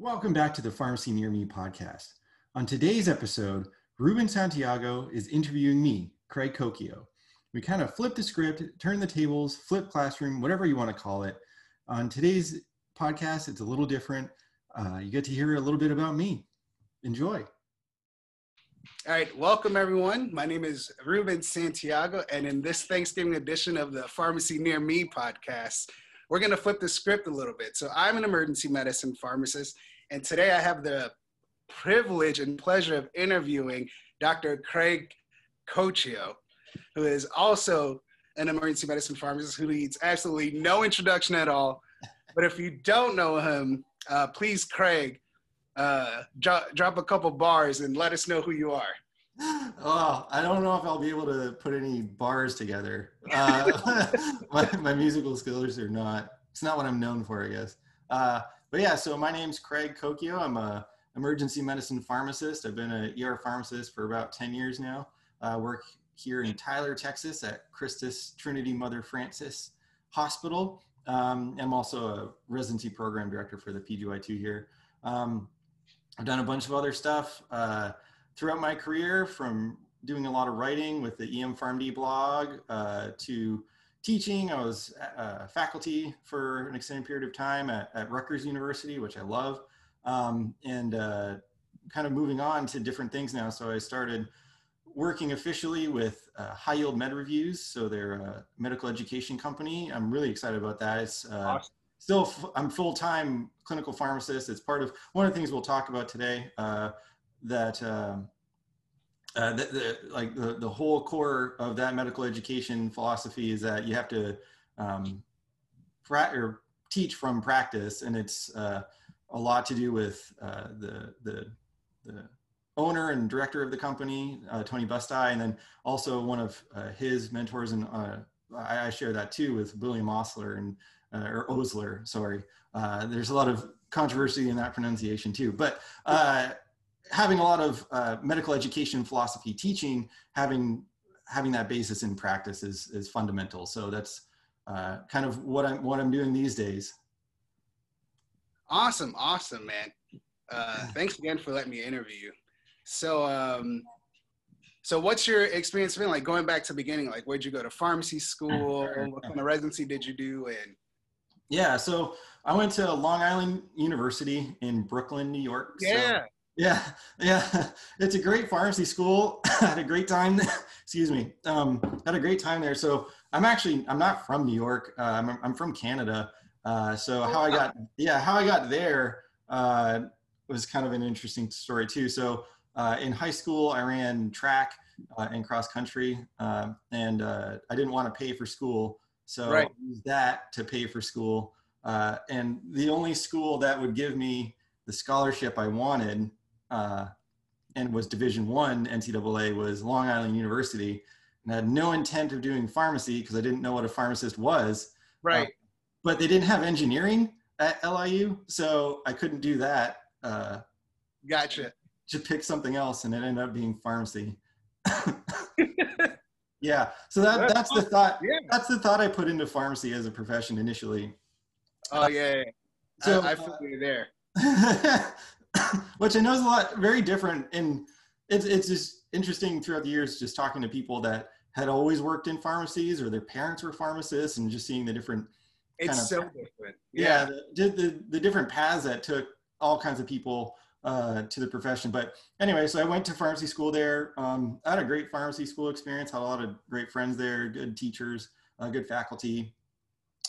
Welcome back to the Pharmacy Near Me podcast. On today's episode, Ruben Santiago is interviewing me, Craig Cocchio. We kind of flip the script, turn the tables, flip classroom, whatever you want to call it. On today's podcast, it's a little different. Uh, you get to hear a little bit about me. Enjoy. All right, welcome everyone. My name is Ruben Santiago, and in this Thanksgiving edition of the Pharmacy Near Me podcast, we're going to flip the script a little bit. So, I'm an emergency medicine pharmacist, and today I have the privilege and pleasure of interviewing Dr. Craig Cocchio, who is also an emergency medicine pharmacist who needs absolutely no introduction at all. But if you don't know him, uh, please, Craig, uh, drop, drop a couple bars and let us know who you are. Oh, I don't know if I'll be able to put any bars together. Uh, my, my, musical skills are not, it's not what I'm known for, I guess. Uh, but yeah, so my name's Craig Cocchio. I'm a emergency medicine pharmacist. I've been an ER pharmacist for about 10 years now. I work here in Tyler, Texas at Christus Trinity Mother Francis Hospital. Um, I'm also a residency program director for the PGY2 here. Um, I've done a bunch of other stuff uh, throughout my career from doing a lot of writing with the EM PharmD blog uh, to teaching. I was uh, faculty for an extended period of time at, at Rutgers University, which I love, um, and uh, kind of moving on to different things now. So I started working officially with uh, High Yield Med Reviews. So they're a medical education company. I'm really excited about that. It's uh, awesome. still, f- I'm full time clinical pharmacist. It's part of one of the things we'll talk about today. Uh, that um, uh, the, like the, the whole core of that medical education philosophy is that you have to um, pra- or teach from practice, and it's uh, a lot to do with uh, the the the owner and director of the company, uh, Tony Busti, and then also one of uh, his mentors. And uh, I, I, share that too with William Osler and or Osler. Sorry, there's a lot of controversy in that pronunciation too. But having a lot of uh, medical education philosophy teaching, having having that basis in practice is is fundamental. So that's uh, kind of what I'm what I'm doing these days. Awesome, awesome, man. Uh, thanks again for letting me interview you. So, um, so what's your experience been like going back to the beginning? Like, where'd you go to pharmacy school? What kind of residency did you do? And yeah, so I went to Long Island University in Brooklyn, New York. Yeah. So, yeah, yeah, it's a great pharmacy school. I had a great time. Excuse me. Um, had a great time there. So I'm actually I'm not from New York. Uh, I'm I'm from Canada. Uh, so how I got yeah how I got there uh, was kind of an interesting story too. So uh, in high school, I ran track uh, and cross country, uh, and uh, I didn't want to pay for school, so right. I used that to pay for school. Uh, and the only school that would give me the scholarship I wanted uh, and was Division One NCAA was Long Island University, and I had no intent of doing pharmacy because I didn't know what a pharmacist was. Right. but they didn't have engineering at LIU, so I couldn't do that. Uh, gotcha to pick something else and it ended up being pharmacy. yeah. So that that's, that's the thought. Yeah. That's the thought I put into pharmacy as a profession initially. Oh yeah. yeah. So I, I feel uh, you there. which I know is a lot very different and it's it's just interesting throughout the years just talking to people that had always worked in pharmacies or their parents were pharmacists and just seeing the different it's kind of, so different yeah, yeah the, the, the different paths that took all kinds of people uh, to the profession. But anyway, so I went to pharmacy school there. Um, I had a great pharmacy school experience, had a lot of great friends there, good teachers, uh, good faculty.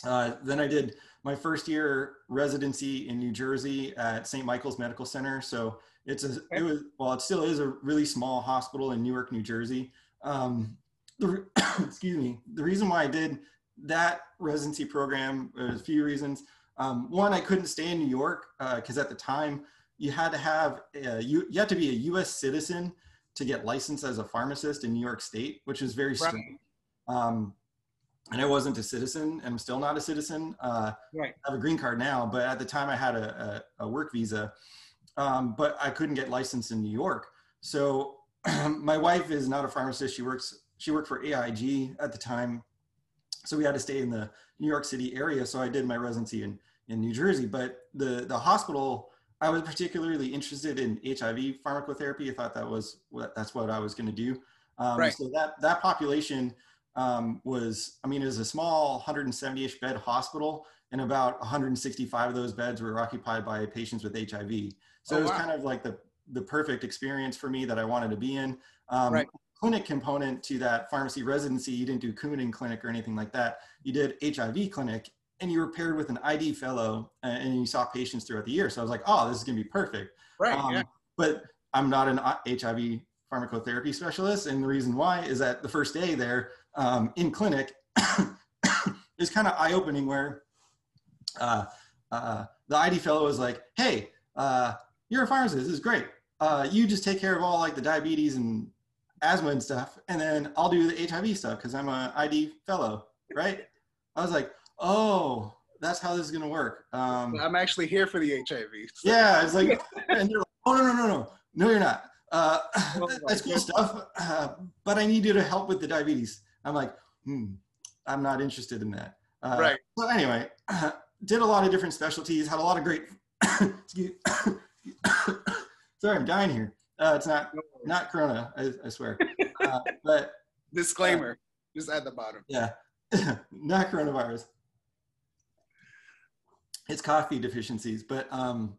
Uh, then I did my first year residency in New Jersey at St. Michael's Medical Center. So it's a, it was, well, it still is a really small hospital in Newark, New Jersey. Um, the, excuse me. The reason why I did that residency program, there's a few reasons. Um, one, I couldn't stay in New York because uh, at the time you had to have a, you you had to be a U.S. citizen to get licensed as a pharmacist in New York State, which is very strange. Um, and I wasn't a citizen, and I'm still not a citizen. Uh, right. I have a green card now, but at the time I had a, a, a work visa, um, but I couldn't get licensed in New York. So my wife is not a pharmacist. She works she worked for AIG at the time, so we had to stay in the New York City area. So I did my residency in in New Jersey, but the the hospital I was particularly interested in HIV pharmacotherapy. I thought that was what that's what I was going to do. Um, Right. So that that population um, was, I mean, it was a small 170-ish bed hospital, and about 165 of those beds were occupied by patients with HIV. So Oh, it was wow. kind of like the the perfect experience for me that I wanted to be in. Um, Right. Clinic component to that pharmacy residency, you didn't do Coumadin clinic or anything like that. You did HIV clinic, and you were paired with an ID fellow, uh, and you saw patients throughout the year. So I was like, oh, this is gonna be perfect. Right. Um, yeah. But I'm not an uh, HIV pharmacotherapy specialist, and the reason why is that the first day there um, in clinic is kind of eye-opening. Where uh, uh, the ID fellow was like, "Hey, uh, you're a pharmacist. This is great. Uh, you just take care of all like the diabetes and asthma and stuff, and then I'll do the HIV stuff because I'm an ID fellow, right?" I was like, "Oh." That's how this is gonna work. Um, I'm actually here for the HIV. So- yeah, it's like, and they're like, oh no no no no no you're not. Uh, Oh, that's cool stuff, uh, but I need you to help with the diabetes. I'm like, hmm, I'm not interested in that. Uh, Right. So anyway, did a lot of different specialties. Had a lot of great. excuse, sorry, I'm dying here. Uh, it's not not Corona, I, I swear. Uh, but Disclaimer, just at the bottom. yeah, not coronavirus. It's coffee deficiencies, but um,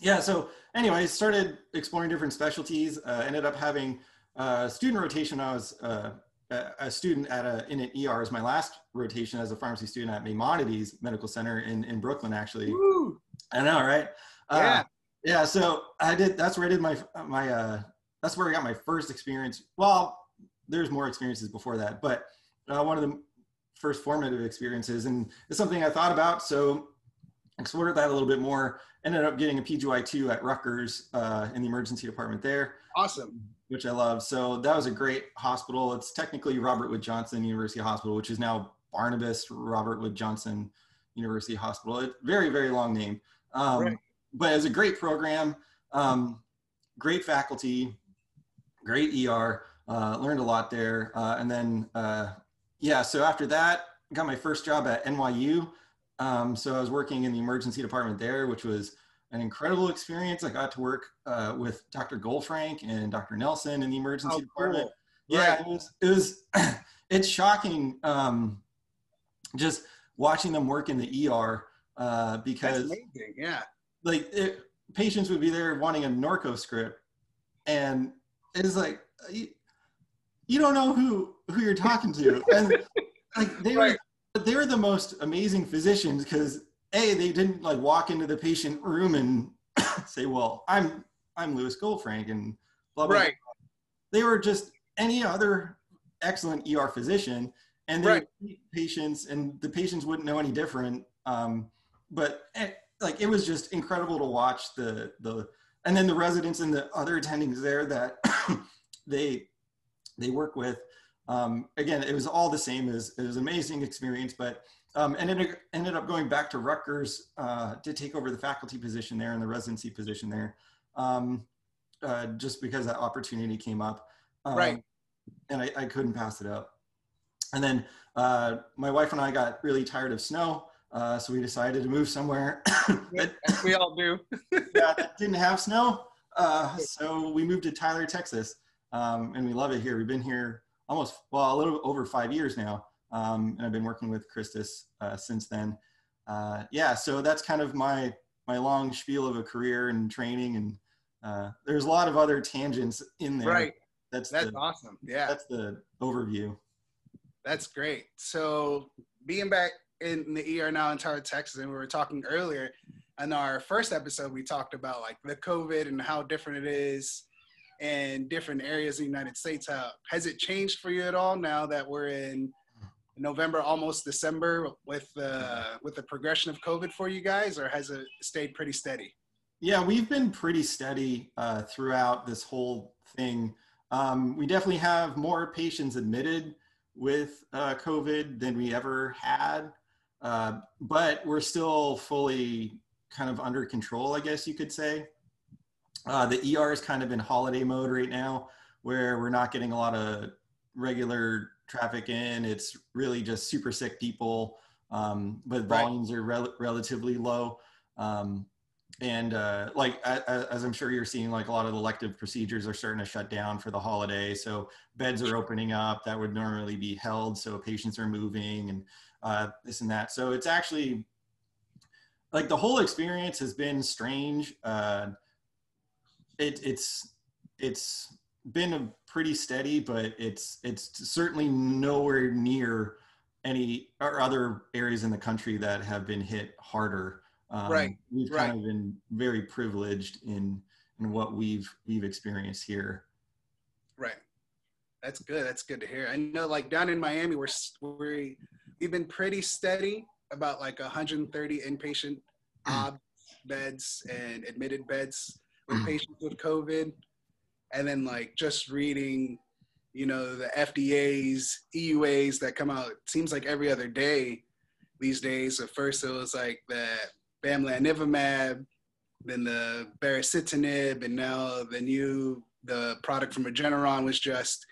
yeah. So anyway, started exploring different specialties. Uh, ended up having uh, student rotation. I was uh, a, student at a in an ER as my last rotation as a pharmacy student at Maimonides Medical Center in in Brooklyn. Actually, Woo! I know, right? Uh, Yeah. yeah. So I did. That's where I did my my. uh That's where I got my first experience. Well, there's more experiences before that, but uh, one of the first formative experiences, and it's something I thought about. So explored that a little bit more. Ended up getting a PGY2 at Rutgers uh, in the emergency department there Awesome. which I love. So that was a great hospital. It's technically Robert Wood Johnson University Hospital, which is now Barnabas Robert Wood Johnson University Hospital. It, very, very long name. Um, Right. But it was a great program, um, great faculty, great ER. Uh, learned a lot there. Uh, and then, uh, yeah, so after that, got my first job at NYU. Um, so I was working in the emergency department there, which was an incredible experience. I got to work uh, with Dr. Goldfrank and Dr. Nelson in the emergency Oh, department. cool. Yeah, Right. it was. It was. it's shocking. Um, just watching them work in the ER uh, because. Yeah. like it, patients would be there wanting a Norco script, and it's like you, you don't know who who you're talking to, and like they Right. Were they were the most amazing physicians because a they didn't like walk into the patient room and say, well, I'm I'm Lewis Goldfrank and blah blah. Right. They were just any other excellent ER physician, and they Right. patients, and the patients wouldn't know any different. Um, but eh, like it was just incredible to watch the the and then the residents and the other attendings there that they they work with um, again it was all the same as it was an amazing experience but um, and it ended up going back to Rutgers uh, to take over the faculty position there and the residency position there um, uh, just because that opportunity came up um, Right. and I, I couldn't pass it up and then uh, my wife and I got really tired of snow uh, so we decided to move somewhere that, we all do. yeah, that didn't have snow. Uh, so we moved to Tyler, Texas, um, and we love it here. We've been here almost, well, a little over five years now, um, and I've been working with Christus uh, since then. Uh, yeah, so that's kind of my my long spiel of a career and training, and uh, there's a lot of other tangents in there. Right. That's That's the, awesome. Yeah. that's the overview. That's great. So being back in the ER now in Tyler, Texas, and we were talking earlier in our first episode, we talked about like the COVID and how different it is in different areas of the United States. How has it changed for you at all now that we're in November, almost December, with the with the progression of COVID for you guys, or has it stayed pretty steady? Yeah, we've been pretty steady uh, throughout this whole thing. Um, we definitely have more patients admitted with uh, COVID than we ever had, uh, but we're still fully kind of under control, I guess you could say. Uh, the ER is kind of in holiday mode right now, where we're not getting a lot of regular traffic in. It's really just super sick people, um, but Right. volumes are rel- relatively low. Um, and uh, like as I'm sure you're seeing, like a lot of elective procedures are starting to shut down for the holiday. So beds are opening up that would normally be held. So patients are moving and uh, this and that. So it's actually like the whole experience has been strange. Uh, it, it's it's been a pretty steady, but it's it's certainly nowhere near any or other areas in the country that have been hit harder. Um, right. We've right. kind of been very privileged in in what we've we've experienced here. Right. That's good. That's good to hear. I know, like down in Miami, we're we we've been pretty steady about like 130 inpatient ob beds and admitted beds with patients with COVID, and then like just reading, you know, the FDA's EUAs that come out. Seems like every other day these days. At first, it was like the bamlanivimab, then the baricitinib, and now the new the product from Regeneron was just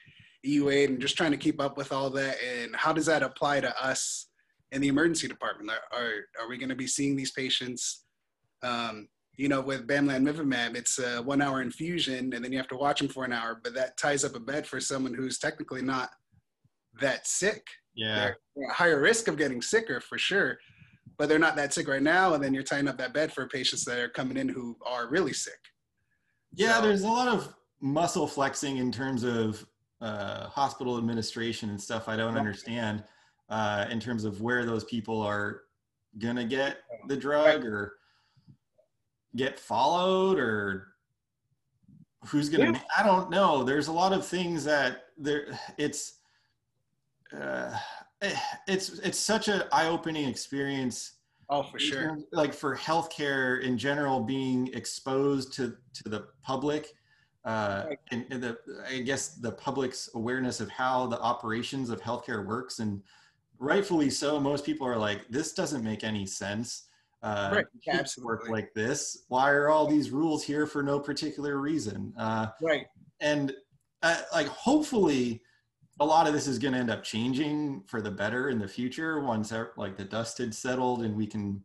EUA, and just trying to keep up with all that. And how does that apply to us in the emergency department? Are are, are we going to be seeing these patients? Um, you know, with bamlanivimab, it's a one-hour infusion, and then you have to watch them for an hour. But that ties up a bed for someone who's technically not that sick. Yeah, they're at higher risk of getting sicker for sure but they're not that sick right now. And then you're tying up that bed for patients that are coming in who are really sick. Yeah, so, there's a lot of muscle flexing in terms of uh, hospital administration and stuff I don't understand uh, in terms of where those people are going to get the drug or get followed or who's to, yeah. I don't know. There's a lot of things that there, it's, uh, Eh, it's it's such an eye-opening experience oh for sure like for healthcare in general being exposed to to the public uh, right. and, and, the i guess the public's awareness of how the operations of healthcare works and rightfully so most people are like this doesn't make any sense uh, right. Absolutely. work like this why are all these rules here for no particular reason uh, right and uh, like hopefully a lot of this is going to end up changing for the better in the future once like the dust had settled and we can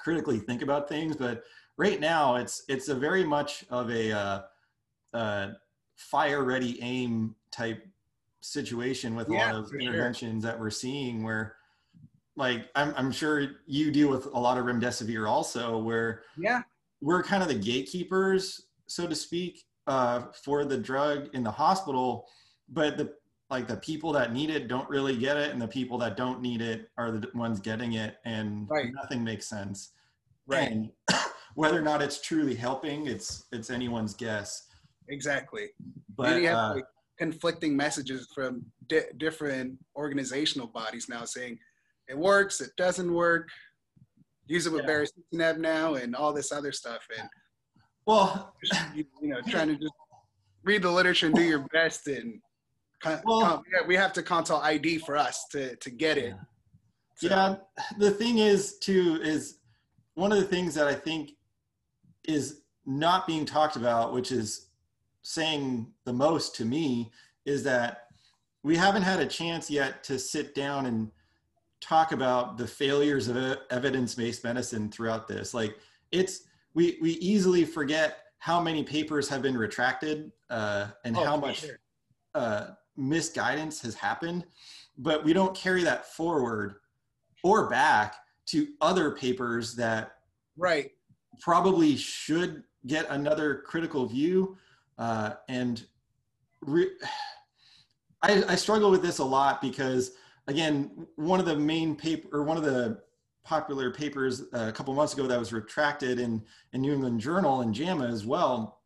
critically think about things but right now it's it's a very much of a uh, uh, fire ready aim type situation with a yeah, lot of interventions sure. that we're seeing where like I'm, I'm sure you deal with a lot of remdesivir also where yeah. we're kind of the gatekeepers so to speak uh, for the drug in the hospital but the like the people that need it don't really get it and the people that don't need it are the ones getting it and right. nothing makes sense. Right. And whether or not it's truly helping it's it's anyone's guess. Exactly. But you have uh, like conflicting messages from di- different organizational bodies now saying it works it doesn't work use it with yeah. baricitinib now and all this other stuff and well you, you know trying to just read the literature and do your best and well, we have to consult ID for us to to get it. So. Yeah, the thing is too is one of the things that I think is not being talked about, which is saying the most to me, is that we haven't had a chance yet to sit down and talk about the failures of evidence-based medicine throughout this. Like it's we we easily forget how many papers have been retracted uh, and oh, how much sure. uh, misguidance has happened, but we don't carry that forward or back to other papers that right probably should get another critical view uh, and re- I, I struggle with this a lot because again one of the main paper or one of the popular papers uh, a couple months ago that was retracted in, in new england journal and jama as well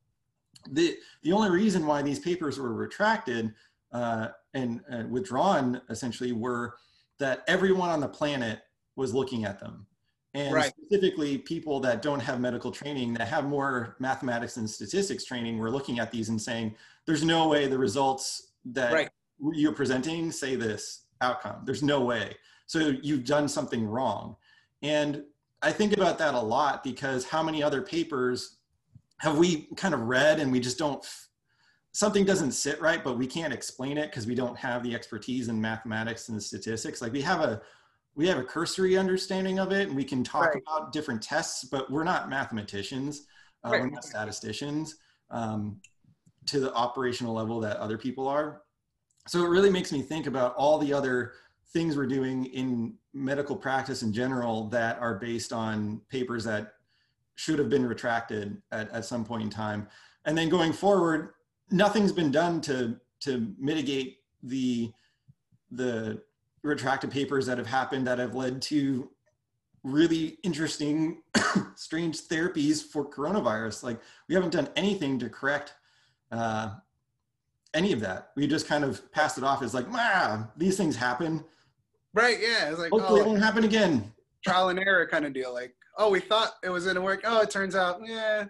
the, the only reason why these papers were retracted uh, and, and withdrawn essentially were that everyone on the planet was looking at them and right. specifically people that don't have medical training that have more mathematics and statistics training were looking at these and saying there's no way the results that right. you're presenting say this outcome there's no way so you've done something wrong and i think about that a lot because how many other papers have we kind of read and we just don't something doesn't sit right, but we can't explain it because we don't have the expertise in mathematics and statistics. Like we have a we have a cursory understanding of it and we can talk Right. about different tests, but we're not mathematicians, uh, we're not statisticians um, to the operational level that other people are. So it really makes me think about all the other things we're doing in medical practice in general that are based on papers that should have been retracted at, at some point in time. And then going forward, nothing's been done to to mitigate the the retracted papers that have happened that have led to really interesting strange therapies for coronavirus like we haven't done anything to correct uh, any of that we just kind of passed it off as like ah, these things happen Right. Yeah. It's like hopefully it oh, won't happen again trial and error kind of deal. Like, oh, we thought it was gonna work. Oh, it turns out, yeah.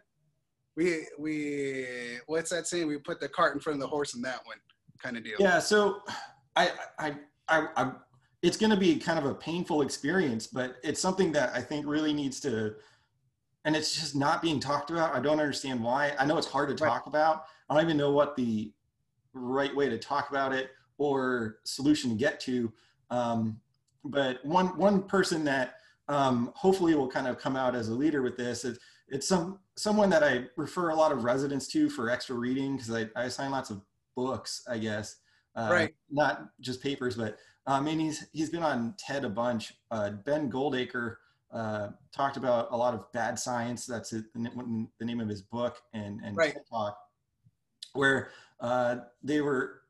We we what's that saying? We put the cart in front of the horse in that one kind of deal. Yeah, so I, I, I, I, it's going to be kind of a painful experience, but it's something that I think really needs to, and it's just not being talked about. I don't understand why. I know it's hard to Right. talk about. I don't even know what the right way to talk about it or solution to get to. Um, but one one person that um, hopefully will kind of come out as a leader with this is it's some someone that I refer a lot of residents to for extra reading because I, I assign lots of books, I guess. Uh, Right. Not just papers, but I mean, he's he's been on TED a bunch. Uh, ben Goldacre uh, talked about a lot of bad science. That's it, the, the name of his book and and Right. TED Talk, where uh, they were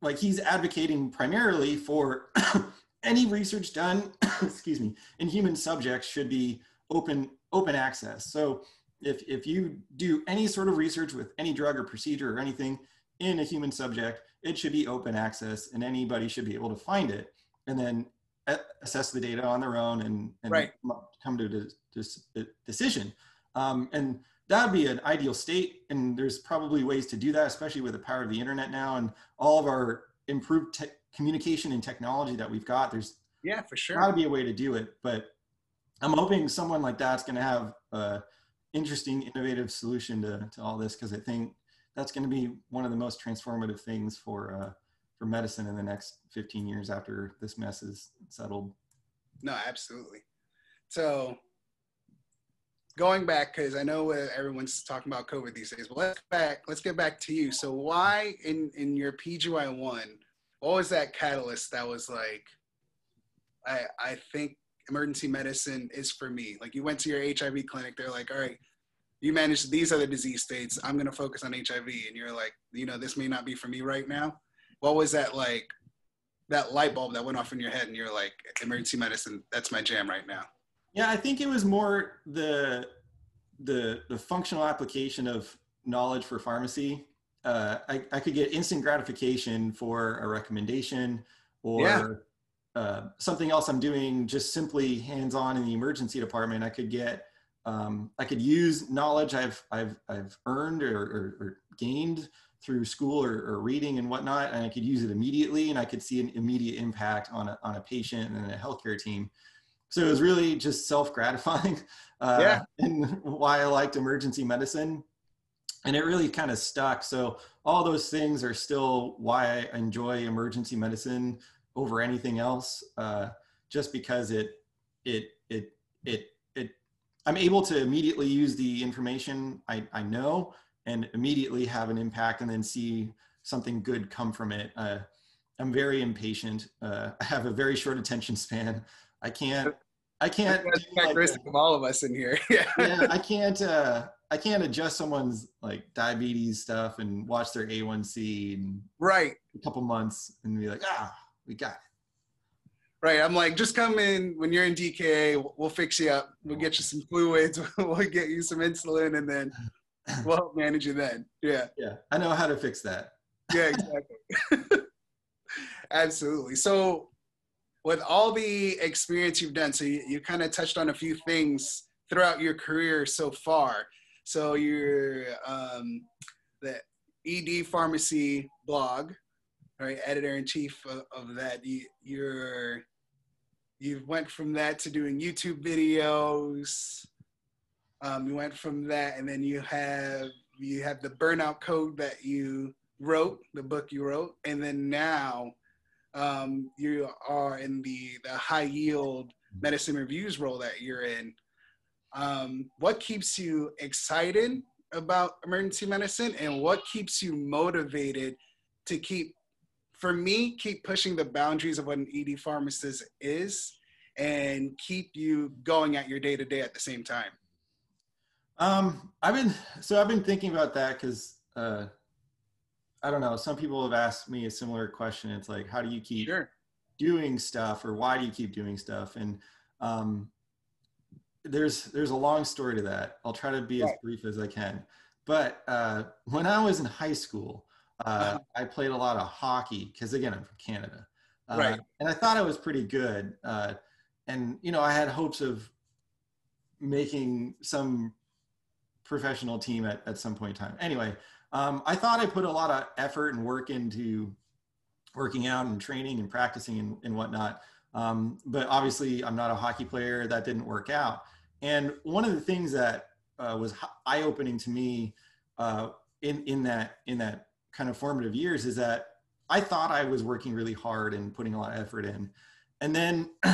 like he's advocating primarily for any research done, excuse me, in human subjects should be open open access. So if if you do any sort of research with any drug or procedure or anything in a human subject, it should be open access and anybody should be able to find it and then assess the data on their own and, and Right. come to a des- a decision. Um, and that would be an ideal state. And there's probably ways to do that, especially with the power of the internet now and all of our improved te- communication and technology that we've got. There's Yeah, for sure. got to be a way to do it. But I'm hoping someone like that's going to have a interesting, innovative solution to, to all this because I think that's going to be one of the most transformative things for uh, for medicine in the next 15 years after this mess is settled. No, absolutely. So going back, because I know uh, everyone's talking about COVID these days, but let's back. Let's get back to you. So why in in your PGY one, what was that catalyst that was like? I I think emergency medicine is for me. Like you went to your HIV clinic, they're like, all right. You manage these other disease states. I'm to focus on HIV. And you're like, you know, this may not be for me right now. What was that like? that light bulb that went off in your head and you're like emergency medicine that's my jam right now Yeah, I think it was more the the the functional application of knowledge for pharmacy. Uh, I, I could get instant gratification for a recommendation or Yeah. uh, something else I'm doing just simply hands-on in the emergency department. I could get um, I could use knowledge I've I've I've earned or, or, or gained through school or, or reading and whatnot, and I could use it immediately, and I could see an immediate impact on a on a patient and a healthcare team. So it was really just self-gratifying, uh, Yeah. and why I liked emergency medicine, and it really kind of stuck. So all those things are still why I enjoy emergency medicine over anything else, uh, just because it it it it it I'm able to immediately use the information I, I know and immediately have an impact and then see something good come from it. Uh, I'm very impatient. Uh, I have a very short attention span. I can't. I can't. that's do like characteristic of all of us in here yeah yeah, I can't. Uh, I can't adjust someone's like diabetes stuff and watch their A1C in right a couple months and be like, ah, we got it. right i'm like just come in when you're in dka we'll- we'll fix you up we'll get you some fluids we'll get you some insulin and then we'll help manage you then yeah Yeah, I know how to fix that. yeah exactly absolutely so with all the experience you've done so you, you kind of touched on a few things throughout your career so far. So you're um, the ed pharmacy blog right editor-in-chief of, of that you, you're you went from that to doing youtube videos um, you went from that and then you have you have the burnout code that you wrote the book you wrote and then now um, you are in the the high yield medicine reviews role that you're in. Um, what keeps you excited about emergency medicine, and what keeps you motivated to keep, for me, keep pushing the boundaries of what an ED pharmacist is, and keep you going at your day to day at the same time? Um, I've been so I've been thinking about that because uh, I don't know. Some people have asked me a similar question. It's like, how do you keep Sure. doing stuff, or why do you keep doing stuff? And um, there's there's a long story to that. I'll try to be as brief as I can. But uh, when I was in high school, uh, Uh-huh. I played a lot of hockey because again, I'm from Canada, uh, Right. and I thought I was pretty good. Uh, and you know, I had hopes of making some professional team at, at some point in time. Anyway, um, I thought I put a lot of effort and work into working out and training and practicing and, and whatnot. Um, but obviously, I'm not a hockey player. That didn't work out. And one of the things that uh, was eye opening to me uh, in in that in that kind of formative years is that I thought I was working really hard and putting a lot of effort in, and then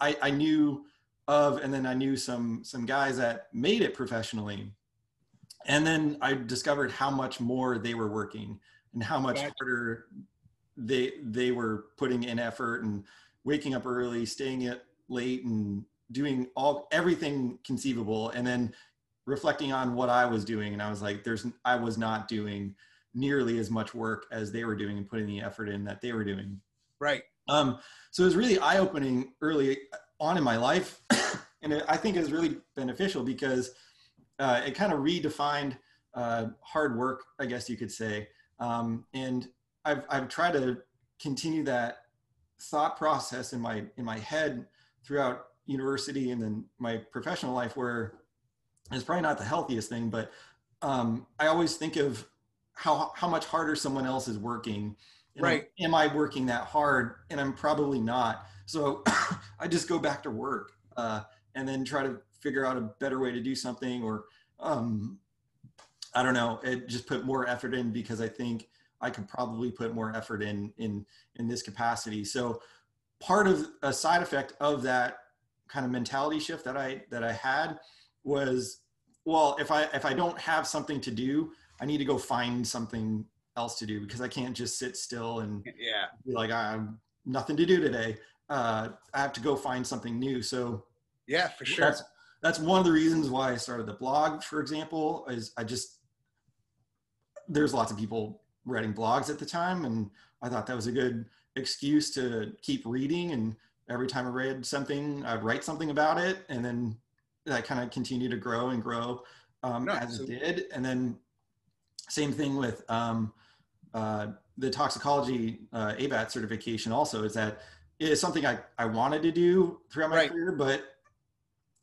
I, I knew of, and then I knew some some guys that made it professionally, and then I discovered how much more they were working and how much Gotcha. harder they they were putting in effort and waking up early, staying up late, and doing all everything conceivable, and then reflecting on what I was doing, and I was like, "There's I was not doing nearly as much work as they were doing and putting the effort in that they were doing." Right. Um, so it was really eye opening early on in my life. and it, I think it was really beneficial because uh, it kind of redefined uh, hard work, I guess you could say. Um, and I've, I've tried to continue that thought process in my, in my head throughout university and then my professional life where it's probably not the healthiest thing, but um, I always think of how, how much harder someone else is working Right. am I working that hard? And I'm probably not. So I just go back to work uh, and then try to figure out a better way to do something or um, I don't know, it just put more effort in because I think I could probably put more effort in in in this capacity. So part of a side effect of that kind of mentality shift that I that I had was well, if I if I don't have something to do, I need to go find something else to do because I can't just sit still and Yeah. be like I have nothing to do today. Uh, I have to go find something new. So Yeah, for sure. that's that's one of the reasons why I started the blog, for example, is I just there's lots of people writing blogs at the time, and I thought that was a good excuse to keep reading. And every time I read something, I'd write something about it, and then that kind of continued to grow and grow um, No, as so- it did. And then same thing with um, uh, the toxicology uh, ABAT certification. Also, is that it is something I, I wanted to do throughout my Right. career, but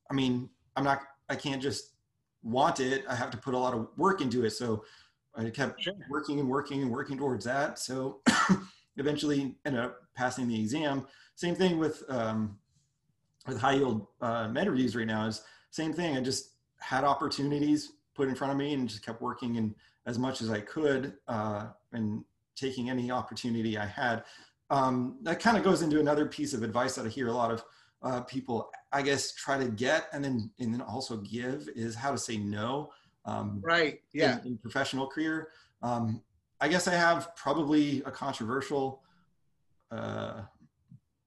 I mean, I'm not, I can't just want it. I have to put a lot of work into it. So I kept Sure. working and working and working towards that. So eventually ended up passing the exam. Same thing with, um, with high yield uh, med reviews right now is same thing. I just had opportunities put in front of me and just kept working and as much as I could uh, and taking any opportunity I had. Um, that kind of goes into another piece of advice that I hear a lot of uh, people, I guess, try to get and then and then also give is how to say no. Um, Right. Yeah. in, in professional career. Um, I guess I have probably a controversial uh,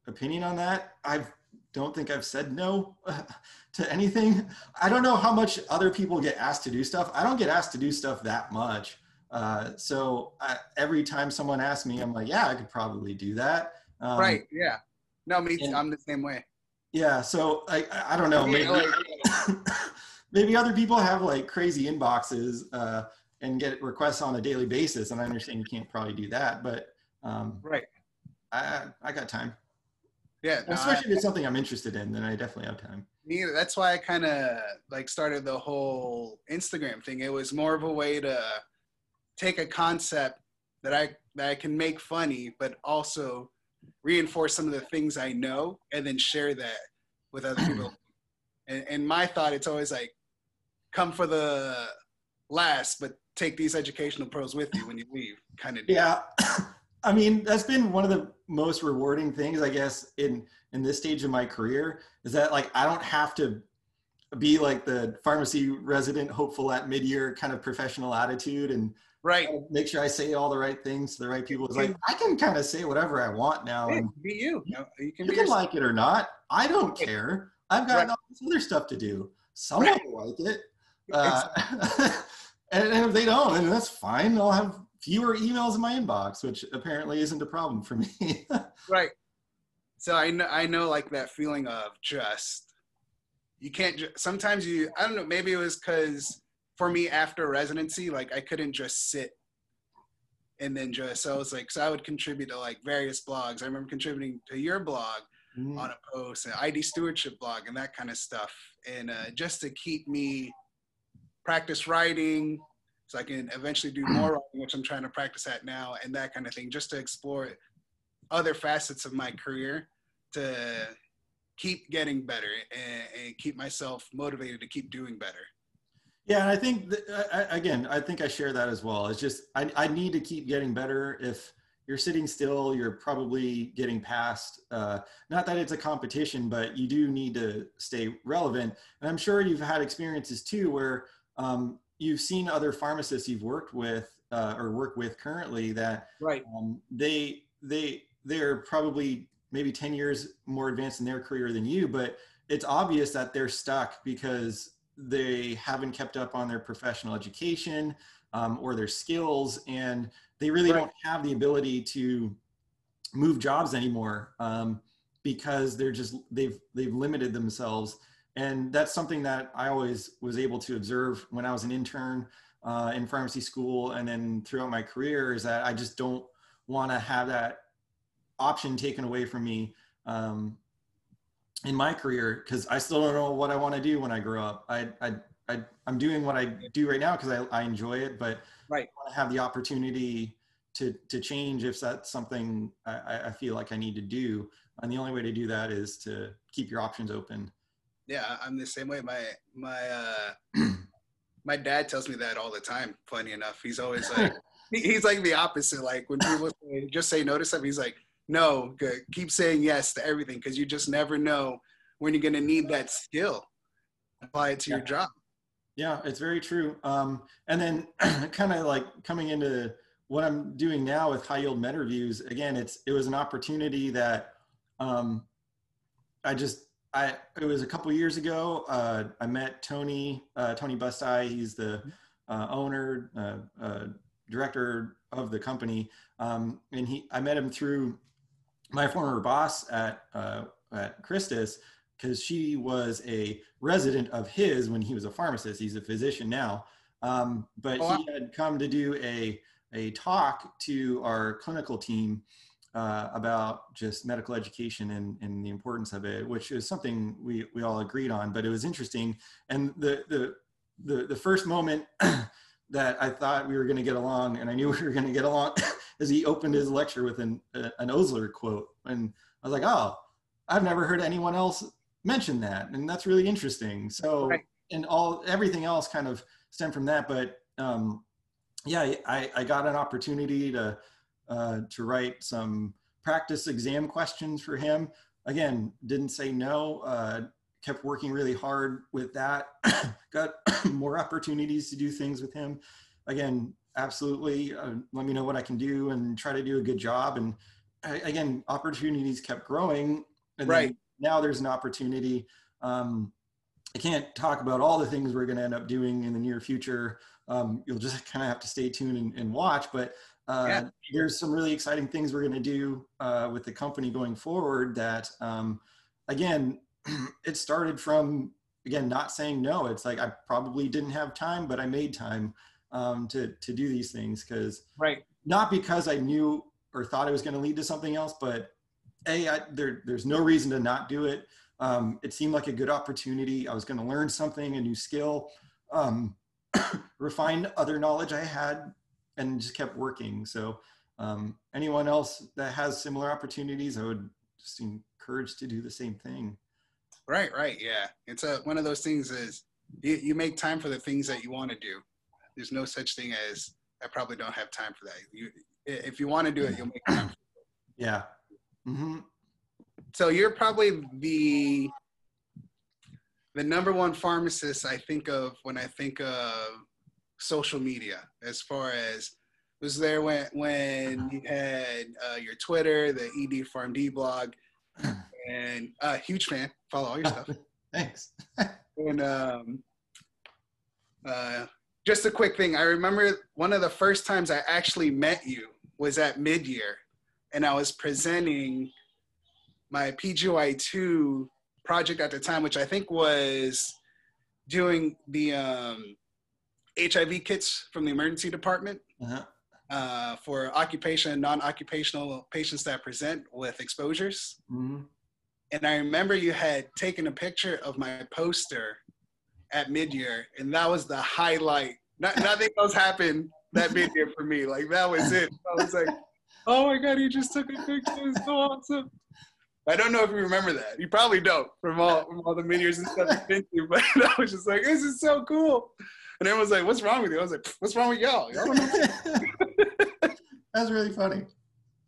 opinion on that. I don't think I've said no to anything. I don't know how much other people get asked to do stuff. I don't get asked to do stuff that much. Uh, so I, every time someone asks me, I'm like, yeah, I could probably do that. Um, right. Yeah. No, me. and- I'm the same way. Yeah. So I, I don't know. Maybe, maybe other people have like crazy inboxes uh, and get requests on a daily basis, and I understand you can't probably do that, but um, Right. I I got time. Yeah. no, I- Especially if it's something I'm interested in, then I definitely have time. me. That's why I kind of like started the whole Instagram thing. It was more of a way to take a concept that I that I can make funny, but also reinforce some of the things I know, and then share that with other people. and, and my thought, it's always like, come for the last, but take these educational pros with you when you leave, kind of. Yeah. I mean, that's been one of the most rewarding things, I guess, in in this stage of my career is that like I don't have to be like the pharmacy resident hopeful at mid-year kind of professional attitude and right make sure I say all the right things to the right people. It's like I can kind of say whatever I want now. And be you. You, know, you can, you can like it or not. I don't care. I've got Right. all this other stuff to do. Someone Right. will like it. Uh, and, and if they don't, then that's fine. I'll have fewer emails in my inbox, which apparently isn't a problem for me. Right. So I know I know like that feeling of just you can't sometimes you I don't know maybe it was cuz for me after residency like I couldn't just sit and then just so I was like so I would contribute to like various blogs. I remember contributing to your blog Mm, on a post, an ID stewardship blog, and that kind of stuff, and uh, just to keep me practice writing, so I can eventually do more writing, which I'm trying to practice at now, and that kind of thing, just to explore other facets of my career to keep getting better and, and keep myself motivated to keep doing better. Yeah, and I think that, I, I- again, I think I share that as well. It's just I, I need to keep getting better. If you're sitting still, you're probably getting past. Uh, not that it's a competition, but you do need to stay relevant. And I'm sure you've had experiences too where um, you've seen other pharmacists you've worked with uh, or work with currently that Right. um, they they they're probably maybe 10 years more advanced in their career than you but it's obvious that they're stuck because they haven't kept up on their professional education um, or their skills and they really Right. don't have the ability to move jobs anymore um, because they're just they've they've limited themselves and that's something that i always was able to observe when i was an intern uh, in pharmacy school and then throughout my career is that i just don't want to have that option taken away from me um, in my career because i still don't know what i want to do when i grow up i, I, I i'm doing what i do right now because I, I enjoy it but Right. I want to have the opportunity to to change if that's something I, I feel like I need to do. And the only way to do that is to keep your options open. Yeah, I'm the same way. My my uh, my dad tells me that all the time. Funny enough, he's always like he's like the opposite. Like when people say, just say no to stuff, he's like, no, good. keep saying yes to everything because you just never know when you're gonna need that skill. Apply it to your job. Yeah, it's very true. Um, and then kind of like coming into what I'm doing now with high yield med reviews, again, it's it was an opportunity that um, I just I it was a couple years ago. Uh, I met Tony uh, Tony Busti. He's the uh, owner, uh, uh, director of the company, um, and he I met him through my former boss at uh, at Christus because she was a resident of his when he was a pharmacist. He's a physician now, um, but Oh, he had come to do a a talk to our clinical team uh, about just medical education and, and the importance of it, which is something we, we all agreed on. But it was interesting, and the the the, the first moment that I thought we were going to get along, and I knew we were going to get along, as he opened his lecture with an uh, an Osler quote, and I was like, oh, I've never heard anyone else mention that, and that's really interesting. So, Right. and all everything else kind of stemmed from that, but um, yeah, I, I got an opportunity to uh, to write some practice exam questions for him. Again, didn't say no. Uh, kept working really hard with that. got more opportunities to do things with him. Again, absolutely. Uh, let me know what I can do and try to do a good job. And I, again, opportunities kept growing. And then Right. now there's an opportunity. Um, I can't talk about all the things we're going to end up doing in the near future. Um, you'll just kind of have to stay tuned and, and watch. But uh, Yeah, there's some really exciting things we're going to do uh, with the company going forward. That um, again, it started from again not saying no. It's like I probably didn't have time, but I made time um, to to do these things because Right. not because I knew or thought it was going to lead to something else, but a I, there there's no reason to not do it. Um, it seemed like a good opportunity. I was going to learn something, a new skill, um, refine other knowledge I had, and just kept working. So um, anyone else that has similar opportunities, I would just encourage to do the same thing. Right, right, yeah. It's a one of those things is you, you make time for the things that you want to do. There's no such thing as I probably don't have time for that. You if you want to do it, you'll make time. Yeah. Mm-hmm. So you're probably the the number one pharmacist I think of when I think of social media. As far as was there when when you had uh, your Twitter, the ED PharmD blog, and uh, huge fan. Follow all your stuff. Thanks. and um, uh, just a quick thing. I remember one of the first times I actually met you was at mid-year, and I was presenting my PGY2 project at the time, which I think was doing the um, HIV kits from the emergency department Uh-huh. uh, for occupation and non-occupational patients that present with exposures. hmm And I remember you had taken a picture of my poster at mid-year, and that was the highlight. Not, nothing else happened that mid-year for me. Like that was it. I was like, "Oh my god, he just took a picture! It's so awesome." I don't know if you remember that. You probably don't from all from all the mid-years and stuff you've been through. But I was just like, "This is so cool." And everyone was like, "What's wrong with you?" I was like, "What's wrong with y'all?" Y'all don't know That's really funny.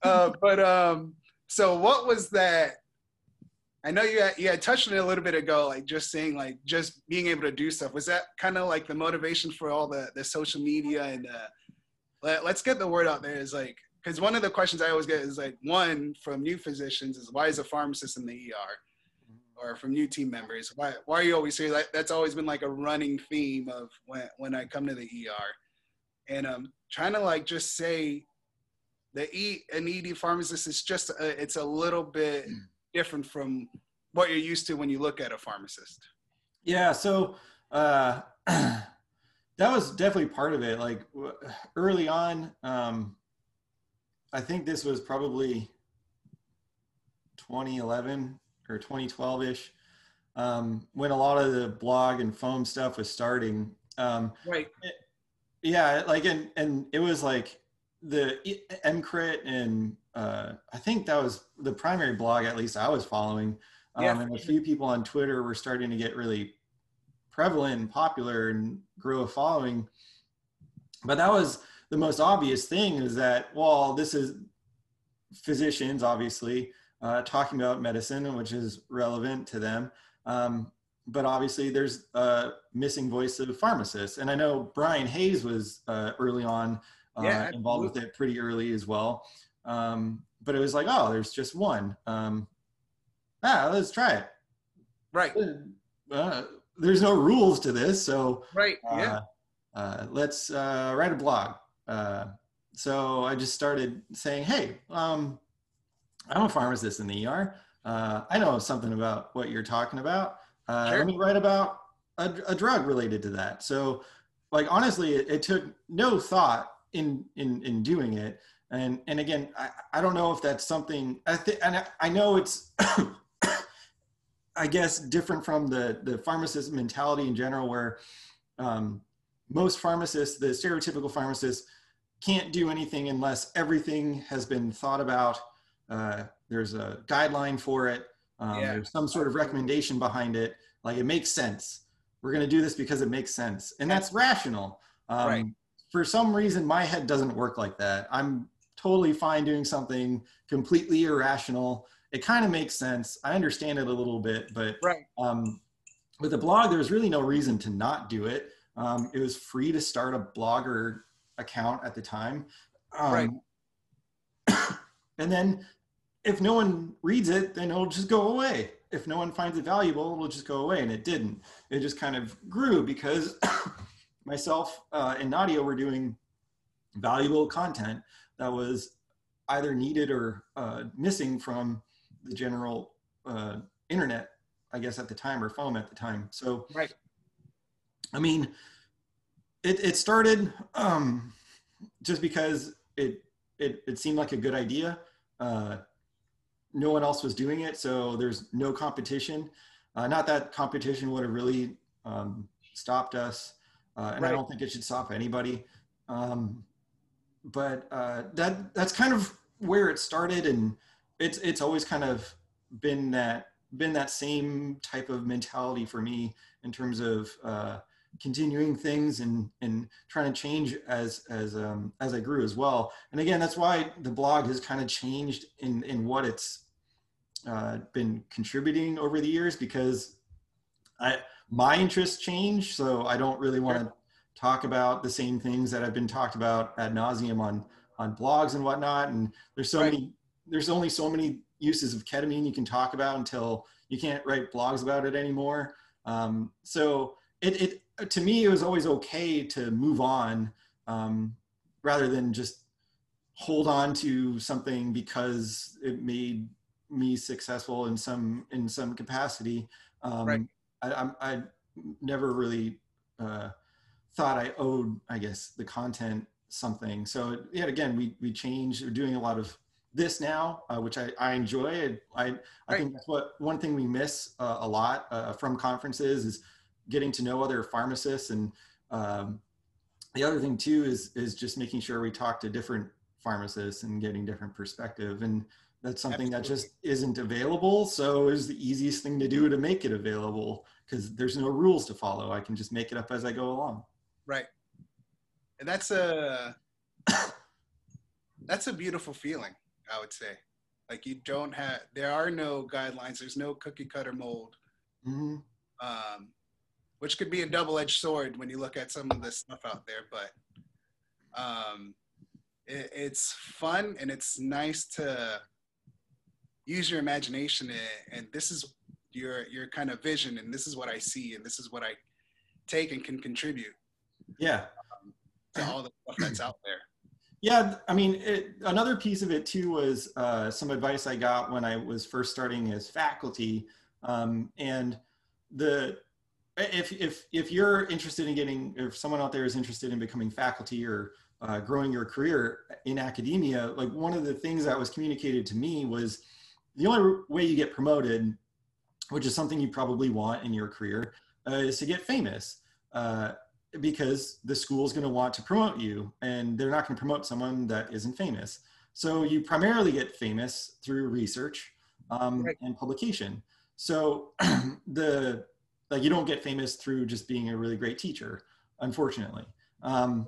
uh, but um, so what was that? I know you had, you had touched on it a little bit ago, like just saying like just being able to do stuff. Was that kind of like the motivation for all the the social media and uh, let, let's get the word out there? Is like because one of the questions I always get is like one from new physicians is why is a pharmacist in the ER? Or from new team members, why why are you always here? That, that's always been like a running theme of when when I come to the ER, and um trying to like just say the E an ED pharmacist is just a, it's a little bit different from what you're used to when you look at a pharmacist. Yeah, so uh, that was definitely part of it. Like early on, um, I think this was probably 2011 or 2012 ish, um, when a lot of the blog and foam stuff was starting. Um, Right. yeah, like and and it was like the EMCrit and uh, I think that was the primary blog at least I was following. Um, Yeah. and a few people on Twitter were starting to get really prevalent and popular and grow a following. But that was the most obvious thing is that well, this is physicians obviously uh, talking about medicine, which is relevant to them. Um, but obviously, there's a missing voice of pharmacists, and I know Bryan Hayes was uh, early on uh, Yeah, involved with it pretty early as well. Um, but it was like, oh, there's just one. Um, ah, let's try it. Right. Uh, there's no rules to this, so Right. uh, Yeah. uh, let's uh, write a blog. Uh, so I just started saying, hey, um, I'm a pharmacist in the ER. Uh, I know something about what you're talking about. Uh, Sure. Let me write about a, a drug related to that. So, like honestly, it, it took no thought in in in doing it. And and again, I, I don't know if that's something I think, and I, I know it's. I guess different from the the pharmacist mentality in general, where um, most pharmacists, the stereotypical pharmacist, can't do anything unless everything has been thought about. Uh, there's a guideline for it. Um, Yeah. There's some sort of recommendation behind it. Like it makes sense. We're going to do this because it makes sense, and that's rational. Um, Right. For some reason, my head doesn't work like that. I'm totally fine doing something completely irrational. It kind of makes sense. I understand it a little bit, but Right. um, with the blog, there was really no reason to not do it. Um, it was free to start a blogger account at the time. Um, Right. and then if no one reads it, then it'll just go away. If no one finds it valuable, it'll just go away. And it didn't. It just kind of grew because myself uh, and Nadia were doing valuable content that was either needed or uh, missing from the general uh, internet, I guess at the time, or foam at the time. So, Right. I mean, it, it started um, just because it, it, it seemed like a good idea. Uh, no one else was doing it, so there's no competition. Uh, not that competition would have really um, stopped us, uh, and I don't think it should stop anybody. Um, but uh, that that's kind of where it started, and it's it's always kind of been that been that same type of mentality for me in terms of uh, continuing things and and trying to change as as um, as I grew as well. And again, that's why the blog has kind of changed in in what it's uh, been contributing over the years because I my interests change, so I don't really want to talk about the same things that have been talked about ad nauseum on on blogs and whatnot. And there's so right. many there's only so many uses of ketamine you can talk about until you can't write blogs about it anymore. Um, so it, it to me it was always okay to move on um, rather than just hold on to something because it made me successful in some in some capacity. Um, right. I, I, I never really uh, thought I owed, I guess, the content something. So yet again, we we changed. We're doing a lot of this now, uh, which I, I enjoy. I, I, I think that's what one thing we miss uh, a lot uh, from conferences is getting to know other pharmacists. And um, the other thing too is, is just making sure we talk to different pharmacists and getting different perspective. And that's something Absolutely. that just isn't available. So is the easiest thing to do to make it available because there's no rules to follow. I can just make it up as I go along. Right. And that's a, that's a beautiful feeling I would say. Like you don't have, there are no guidelines. There's no cookie cutter mold, mm-hmm. um, which could be a double edged sword when you look at some of the stuff out there. But um, it, it's fun and it's nice to use your imagination and, and this is your your kind of vision and this is what I see and this is what I take and can contribute. Yeah. Um, to all the stuff that's out there. Yeah, I mean, it, another piece of it too was uh, some advice I got when I was first starting as faculty, um, and the if if if you're interested in getting, if someone out there is interested in becoming faculty or uh, growing your career in academia, like one of the things that was communicated to me was the only way you get promoted, which is something you probably want in your career, uh, is to get famous. Because the school is going to want to promote you and they're not going to promote someone that isn't famous. So you primarily get famous through research um, right. and publication. So the like you don't get famous through just being a really great teacher, unfortunately. Um,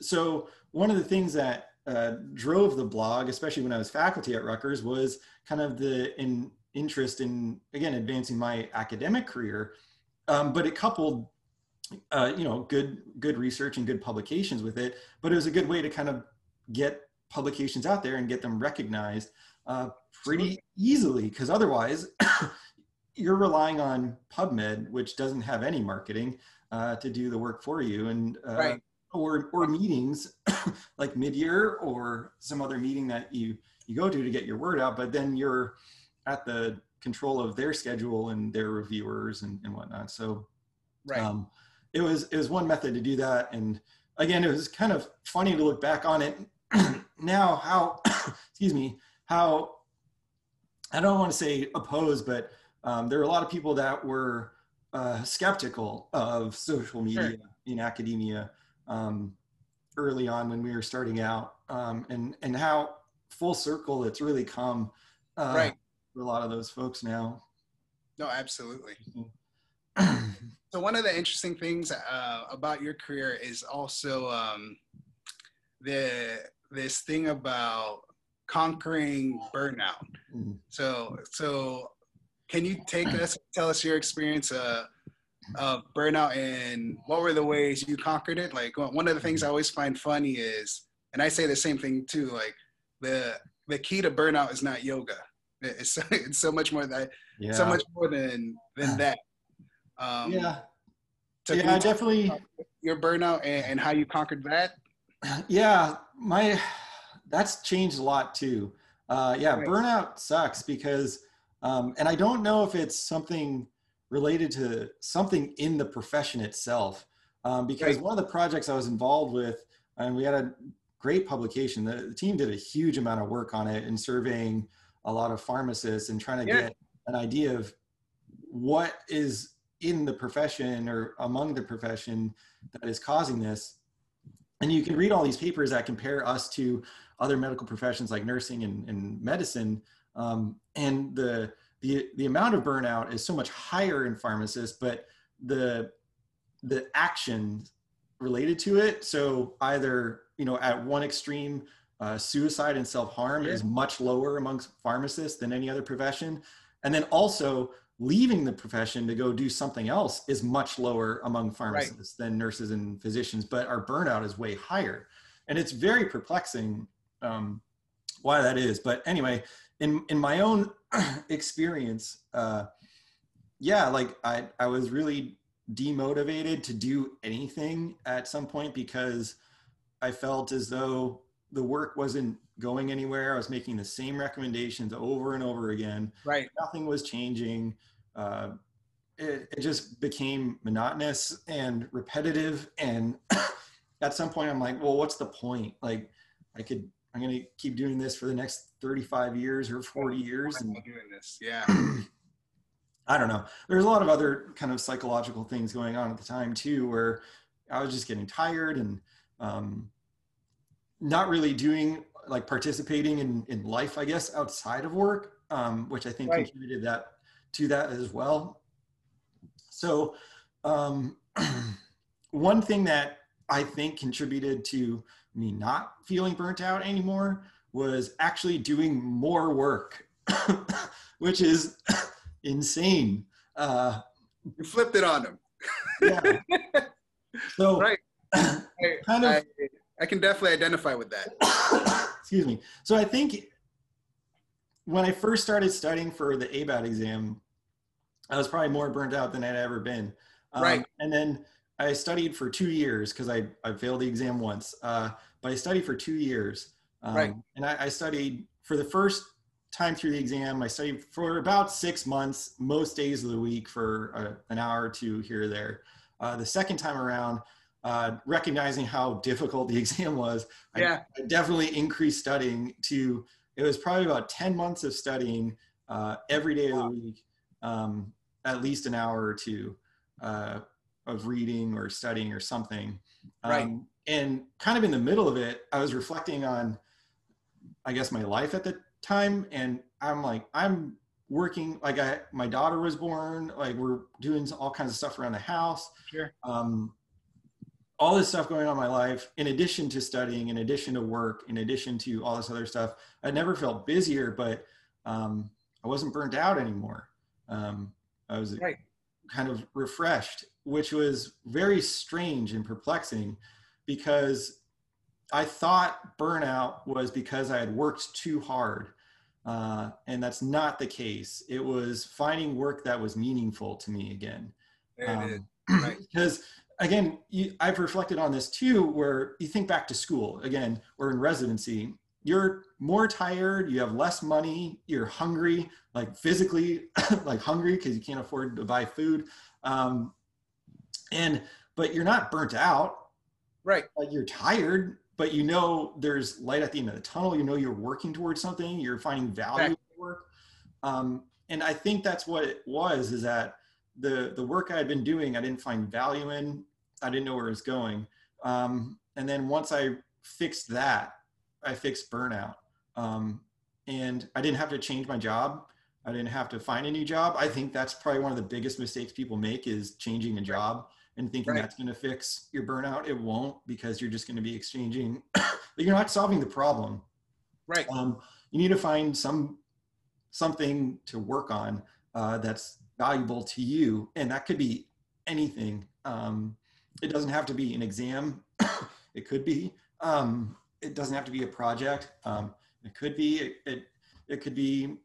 so one of the things that uh, drove the blog, especially when I was faculty at Rutgers, was kind of the in, interest in again advancing my academic career. Um, but it coupled uh, you know, good good research and good publications with it. But it was a good way to kind of get publications out there and get them recognized uh, pretty easily, because otherwise, you're relying on PubMed, which doesn't have any marketing, uh, to do the work for you, and uh, right. or or meetings like mid-year or some other meeting that you you go to to get your word out. But then you're at the control of their schedule and their reviewers and, and whatnot. So right. Um, it was it was one method to do that. And again it was kind of funny to look back on it. Now how excuse me how i don't want to say opposed but um, there are a lot of people that were uh, skeptical of social media sure. in academia um, early on when we were starting out. Um, and and how full circle it's really come uh, right. for a lot of those folks now. No absolutely So one of the interesting things uh, about your career is also um, the this thing about conquering burnout. Mm-hmm. So so can you take us tell us your experience uh, of burnout and what were the ways you conquered it? Like one of the things I always find funny is, and I say the same thing too. Like the the key to burnout is not yoga. It's it's so much more that yeah. so much more than than that. Um, yeah. So yeah, definitely. Your burnout and, and, how you conquered that. Yeah, my that's changed a lot too. Uh, yeah, right. burnout sucks because, um, and I don't know if it's something related to something in the profession itself. Um, because right. one of the projects I was involved with, and we had a great publication. The, the, team did a huge amount of work on it and surveying a lot of pharmacists and trying to yeah. get an idea of what is in the profession or among the profession that is causing this. And you can read all these papers that compare us to other medical professions like nursing and, and medicine. Um, and the, the, the amount of burnout is so much higher in pharmacists, but the, the action related to it. So either you know at one extreme, uh, suicide and self harm Yeah. is much lower amongst pharmacists than any other profession, and then also leaving the profession to go do something else is much lower among pharmacists than nurses and physicians. But our burnout is way higher, and it's very perplexing um, why that is. But anyway, in in my own experience, uh, yeah, like I I was really demotivated to do anything at some point because I felt as though the work wasn't going anywhere. I was making the same recommendations over and over again. Right. Nothing was changing. Uh, it, it just became monotonous and repetitive. And at some point, I'm like, well, what's the point? Like, I could, I'm going to keep doing this for the next 35 years or 40 years. And doing this? Yeah. I don't know. There's a lot of other kind of psychological things going on at the time too, where I was just getting tired and um, not really doing like participating in, in life, I guess, outside of work, um, which I think Right. contributed that to that as well. So um, one thing that I think contributed to me not feeling burnt out anymore was actually doing more work, which is insane. Uh, You flipped it on them. yeah. So Right. Kind of I, I can definitely identify with that. excuse me. So I think when I first started studying for the ABAT exam, I was probably more burnt out than I'd ever been. Um, Right. And then I studied for two years because I, I failed the exam once. Uh, but I studied for two years. Um, Right. And I, I studied for the first time through the exam. I studied for about six months, most days of the week for uh, an hour or two here or there. Uh, the second time around, uh, recognizing how difficult the exam was, I- Yeah. I definitely increased studying to it was probably about 10 months of studying uh, every day of the week um, at least an hour or two uh, of reading or studying or something um, Right. and kind of in the middle of it i was reflecting on i guess my life at the time and i'm like i'm working like i my daughter was born like we're doing all kinds of stuff around the house Sure. um, all this stuff going on in my life, in addition to studying, in addition to work, in addition to all this other stuff, I never felt busier, but um, I wasn't burnt out anymore. Um, I was Right. kind of refreshed, which was very strange and perplexing because I thought burnout was because I had worked too hard. Uh, and that's not the case. It was finding work that was meaningful to me again. There it is. Um, Right. Because again, you, I've reflected on this too, where you think back to school again, or in residency, you're more tired, you have less money, you're hungry, like physically, like hungry because you can't afford to buy food, um, and but you're not burnt out. Right. Like you're tired, but you know there's light at the end of the tunnel. You know you're working towards something. You're finding value in Right. your work, um, and I think that's what it was. Is that the the work I had been doing, I didn't find value in. I didn't know where it was going. Um, and then once I fixed that, I fixed burnout. Um, and I didn't have to change my job. I didn't have to find a new job. I think that's probably one of the biggest mistakes people make is changing a job and thinking Right. that's going to fix your burnout. It won't because you're just going to be exchanging, you're not solving the problem Right. um, you need to find some something to work on uh, that's valuable to you and that could be anything um, it doesn't have to be an exam. It could be um, it doesn't have to be a project. Um, it could be it, it, it could be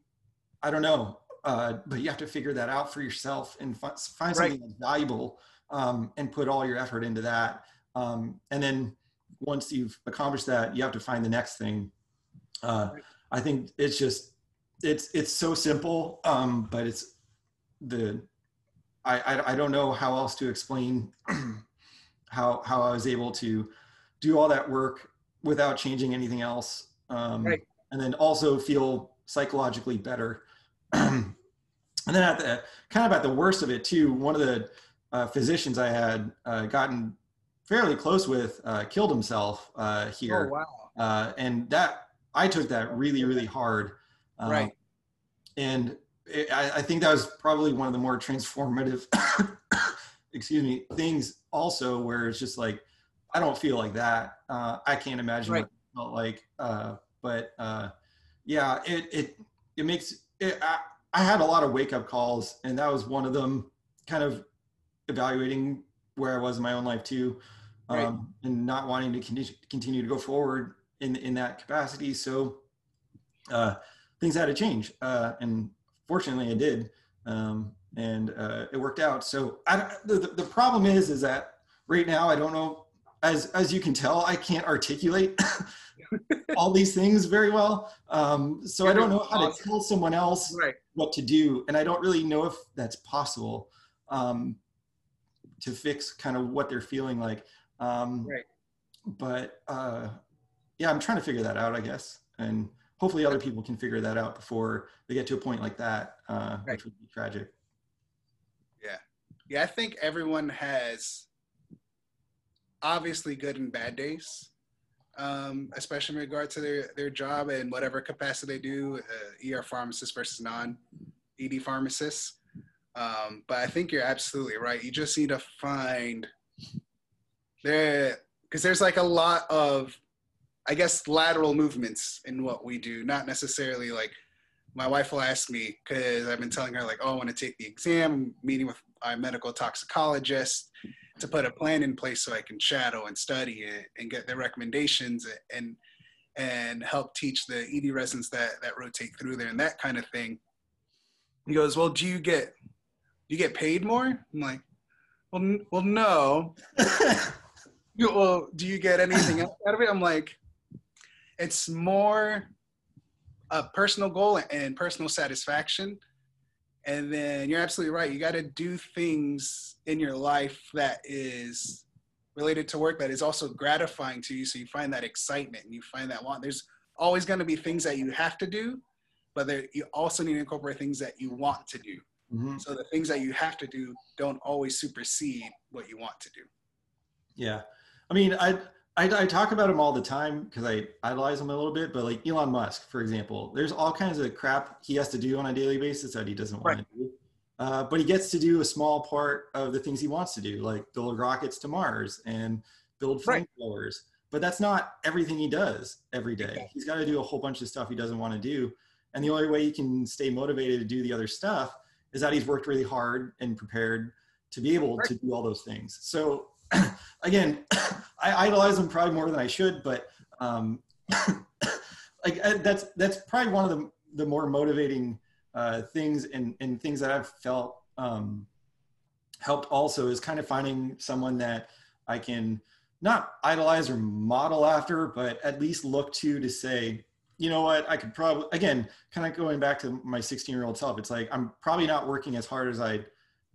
i don't know uh, but you have to figure that out for yourself and fi- find something that's valuable um, and put all your effort into that. Um, and then once you've accomplished that you have to find the next thing. Uh, Right. I think it's just it's it's so simple, um, but it's the I, I I don't know how else to explain how how I was able to do all that work without changing anything else, um, Right. and then also feel psychologically better. and then at the kind of at the worst of it too, one of the uh, physicians I had uh, gotten fairly close with uh, killed himself uh, here Oh wow. uh, and that I took that really really hard. Um, Right. And it, I, I think that was probably one of the more transformative excuse me, things also where it's just like, I don't feel like that. Uh, I can't imagine Right. what it felt like. Uh, but uh, yeah, it it it makes it. I, I had a lot of wake up calls, and that was one of them. Kind of evaluating where I was in my own life too, um, Right. and not wanting to continue continue to go forward in in that capacity. So uh, things had to change, uh, and fortunately, I did, um, and uh, it worked out. So I, the the problem is is that right now I don't know. As as you can tell, I can't articulate all these things very well. Um, so I don't know how to tell someone else Right. what to do, and I don't really know if that's possible um, to fix kind of what they're feeling like. Um, Right. But uh, yeah, I'm trying to figure that out, I guess, and hopefully other people can figure that out before they get to a point like that, uh, Right. which would be tragic. Yeah, I think everyone has obviously good and bad days, um, especially in regard to their, their job and whatever capacity they do, uh, ER pharmacist versus non ED pharmacist. Um, but I think you're absolutely right. You just need to find there, because there's like a lot of, I guess, lateral movements in what we do, not necessarily like my wife will ask me because I've been telling her like, oh, I want to take the exam, I'm meeting with my medical toxicologist to put a plan in place so I can shadow and study it and get their recommendations and and help teach the ED residents that that rotate through there and that kind of thing. He goes, well, do you get do you get paid more? I'm like, well, n- well, no. Well, do you get anything else out of it? I'm like, it's more a personal goal and personal satisfaction. And then you're absolutely right. You got to do things in your life that is related to work that is also gratifying to you. So you find that excitement and you find that want. There's always going to be things that you have to do, but there, you also need to incorporate things that you want to do. Mhm. So the things that you have to do don't always supersede what you want to do. Yeah, I mean, I I, I talk about him all the time because I idolize him a little bit. But like Elon Musk, for example, there's all kinds of crap he has to do on a daily basis that he doesn't want Right. to do. Uh, but he gets to do a small part of the things he wants to do, like build rockets to Mars and build Right. flamethrowers. But that's not everything he does every day. He's got to do a whole bunch of stuff he doesn't want to do. And the only way he can stay motivated to do the other stuff is that he's worked really hard and prepared to be able to do all those things. So again, I idolize him probably more than I should, but um, like uh, that's that's probably one of the the more motivating uh, things and and things that I've felt um, helped also is kind of finding someone that I can not idolize or model after, but at least look to to say, you know what, I could probably again kind of going back to my 16 year old self. It's like I'm probably not working as hard as I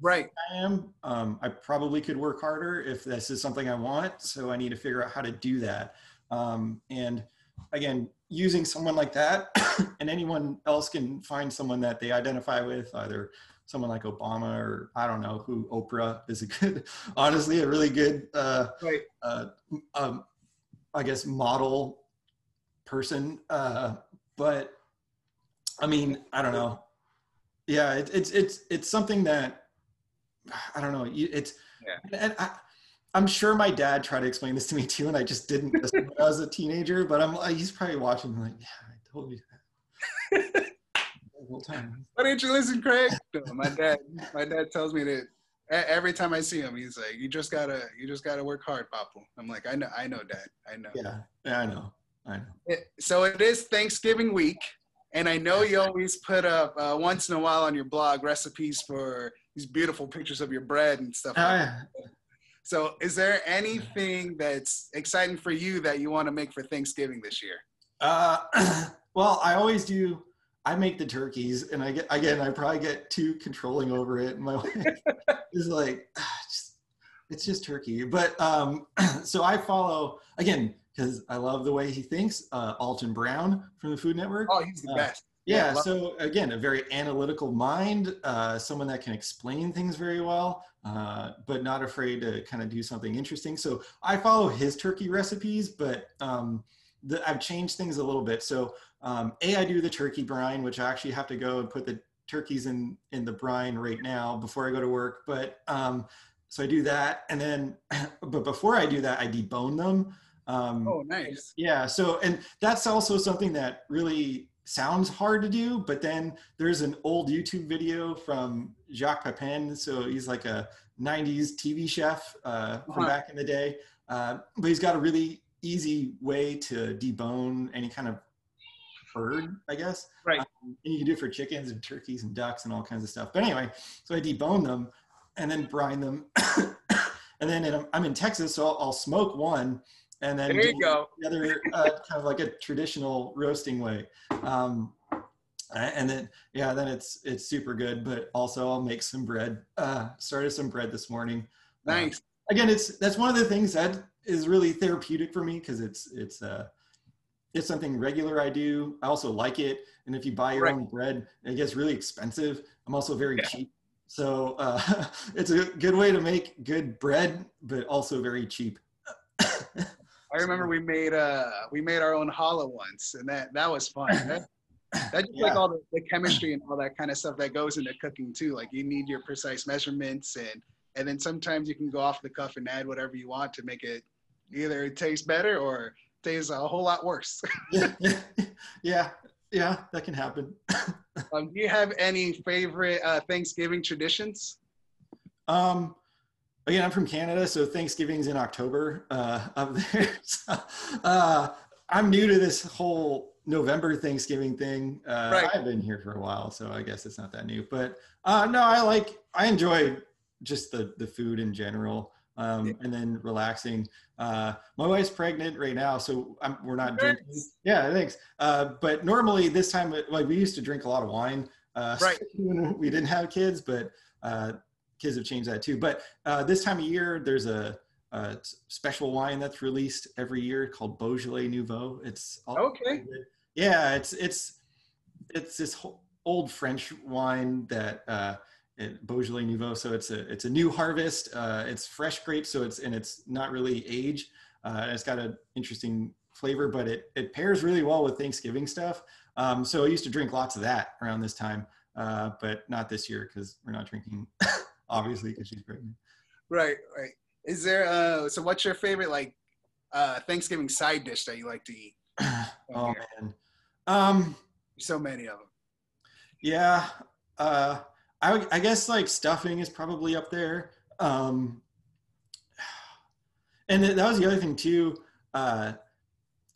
Right. I am. Um, I probably could work harder if this is something I want. So I need to figure out how to do that. Um, and again, using someone like that, and anyone else can find someone that they identify with, either someone like Obama or I don't know who Oprah is a good, honestly, a really good, uh, Right. uh, um, I guess, model person. Uh, but I mean, I don't know. Yeah, it, it's it's it's something that I don't know. It's Yeah. and I, I'm sure my dad tried to explain this to me too, and I just didn't listen when I was a teenager. But I'm like, he's probably watching, like, yeah, I told you that whole time. Why didn't you listen, Craig? No, my dad, my dad tells me that every time I see him, he's like, "You just gotta, you just gotta work hard, Papu." I'm like, "I know, I know, Dad, I know." Yeah, yeah, I know, I know. It- so it is Thanksgiving week, and I know you always put up uh, once in a while on your blog recipes for these beautiful pictures of your bread and stuff. like that. Ah, So, is there anything that's exciting for you that you want to make for Thanksgiving this year? Uh, well, I always do. I make the turkeys, and I get again. I probably get too controlling over it. My wife is like, "Ah, just, it's just turkey. But um, so I follow again because I love the way he thinks. Uh, Alton Brown from the Food Network. Oh, he's the Uh, best. Yeah, Yeah, so again, a very analytical mind, uh, someone that can explain things very well, uh, but not afraid to kind of do something interesting. So I follow his turkey recipes, but um, the, I've changed things a little bit. So um, a, I do the turkey brine, which I actually have to go and put the turkeys in in the brine right now before I go to work. But um, so I do that, and then, but before I do that, I debone them. Um, oh, nice. Yeah. So, and that's also something that really sounds hard to do, but then there's an old YouTube video from Jacques Pepin. So he's like a 90s TV chef uh, from uh-huh. back in the day. Uh, but he's got a really easy way to debone any kind of bird, I guess. Right. Um, and you can do it for chickens and turkeys and ducks and all kinds of stuff. But anyway, so I debone them and then brine them. and then in, I'm in Texas, so I'll, I'll smoke one and then there you go. The other uh, kind of like a traditional roasting way. Um, and then yeah, then it's it's super good. But also I'll make some bread. Uh, started some bread this morning. Nice. Uh, again, it's that's one of the things that is really therapeutic for me because it's it's uh it's something regular I do. I also like it. And if you buy your right. own bread, it gets really expensive. I'm also very yeah. cheap. So uh, it's a good way to make good bread, but also very cheap. I remember we made uh we made our own challah once, and that that was fun. That, that's just yeah. like all the, the chemistry and all that kind of stuff that goes into cooking too. Like you need your precise measurements, and and then sometimes you can go off the cuff and add whatever you want to make it either taste better or taste a whole lot worse. yeah, yeah, yeah, that can happen. um, do you have any favorite uh, Thanksgiving traditions? Um, again, I'm from Canada, so Thanksgiving's in October uh, up there. so, uh, I'm new to this whole November Thanksgiving thing. Uh, right. I've been here for a while, so I guess it's not that new. But uh, no, I like, I enjoy just the the food in general, um, yeah. and then relaxing. Uh, my wife's pregnant right now, so I'm, we're not drinking. Yeah, thanks. Uh, but normally this time, like we used to drink a lot of wine. Uh, right. when we didn't have kids, but uh, kids have changed that too. But uh, this time of year, there's a, a, special wine that's released every year called Beaujolais Nouveau. It's okay. Yeah, it's it's it's this old French wine that uh, it, Beaujolais Nouveau. So it's a it's a new harvest. Uh, it's fresh grapes, so it's and it's not really aged. Uh, it's got an interesting flavor, but it it pairs really well with Thanksgiving stuff. Um, so I used to drink lots of that around this time, uh, but not this year because we're not drinking obviously because she's pregnant. Right, right. Is there uh so what's your favorite like uh Thanksgiving side dish that you like to eat? oh man. Um so many of them. Yeah. Uh I I guess like stuffing is probably up there. Um and that was the other thing too. Uh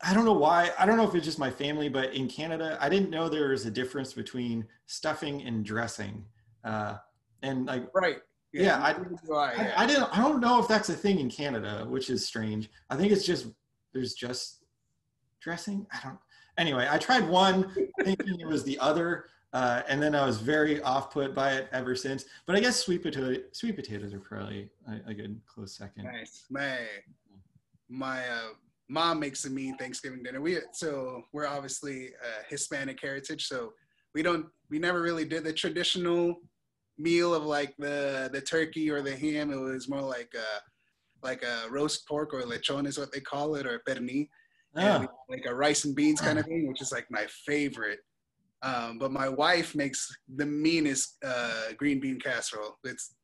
I don't know why. I don't know if it's just my family, but in Canada, I didn't know there was a difference between stuffing and dressing. Uh, and like right. Yeah, yeah I, I, I, didn't i don't know if that's a thing in canada which is strange. I think it's just there's just dressing? I don't anyway i tried one thinking it was the other uh, and then i was very off put by it ever since. But i guess sweet potato sweet potatoes are probably a, a good close second. Nice. Man. My uh, mom makes a mean thanksgiving dinner. We so we're obviously uh, hispanic heritage so we don't we never really did the traditional meal of like the the turkey or the ham. It was more like a like a roast pork or lechon is what they call it, or pernil. Yeah. like a rice and beans kind of thing, which is like my favorite. Um, but my wife makes the meanest uh, green bean casserole. It's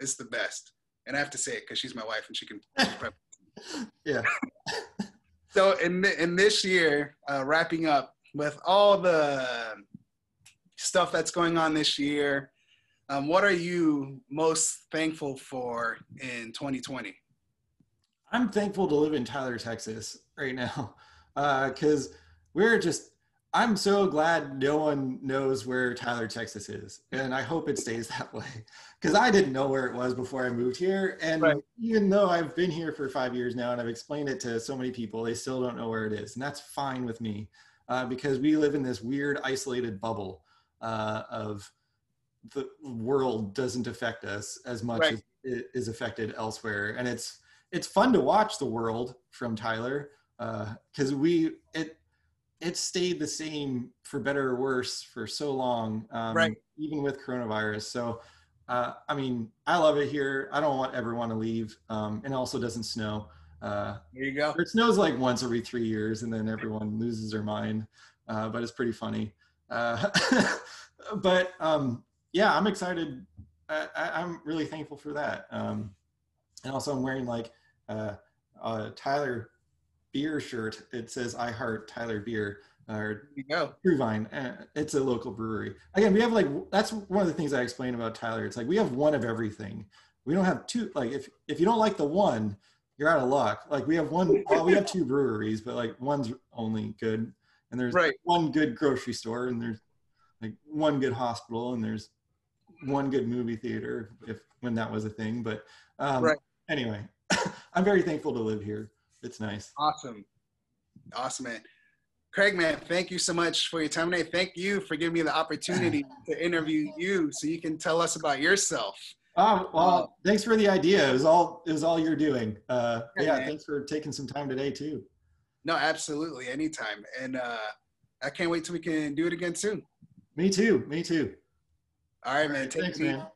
it's the best, and I have to say it because she's my wife and she can. yeah. so in in this year, uh, wrapping up with all the stuff that's going on this year, um, what are you most thankful for in 2020? I'm thankful to live in Tyler, Texas right now because uh, we're just, I'm so glad no one knows where Tyler, Texas is. And I hope it stays that way because I didn't know where it was before I moved here. And right. even though I've been here for five years now and I've explained it to so many people, they still don't know where it is. And that's fine with me uh, because we live in this weird, isolated bubble uh, of, the world doesn't affect us as much right. as it is affected elsewhere. And it's it's fun to watch the world from tyler because uh, we it it stayed the same for better or worse for so long um, right. even with coronavirus. So uh, i mean i love it here. I don't want everyone to leave um, and also doesn't snow. Uh, there you go. it snows like once every three years and then everyone loses their mind uh, but it's pretty funny. Uh, but um, yeah, I'm excited. I, am really thankful for that. Um, And also, I'm wearing like uh, a Tyler beer shirt. It says "I heart Tyler beer." Or you go. True Vine. Uh, it's a local brewery. Again, we have like that's one of the things I explain about Tyler. It's like we have one of everything. We don't have two. Like if if you don't like the one, you're out of luck. Like we have one. well, we have two breweries, but like one's only good, and there's Right. one good grocery store, and there's like one good hospital, and there's one good movie theater, if when that was a thing. But um, Right. anyway, I'm very thankful to live here. It's nice. Awesome. Awesome, man. Craig, man, thank you so much for your time today. Thank you for giving me the opportunity to interview you so you can tell us about yourself. Oh well, thanks for the idea. It was all it was all you're doing. Uh, Yeah, yeah, thanks for taking some time today too. No, absolutely, anytime. And uh, I can't wait till we can do it again soon. Me too. Me too. All right, man. Take thanks, it man.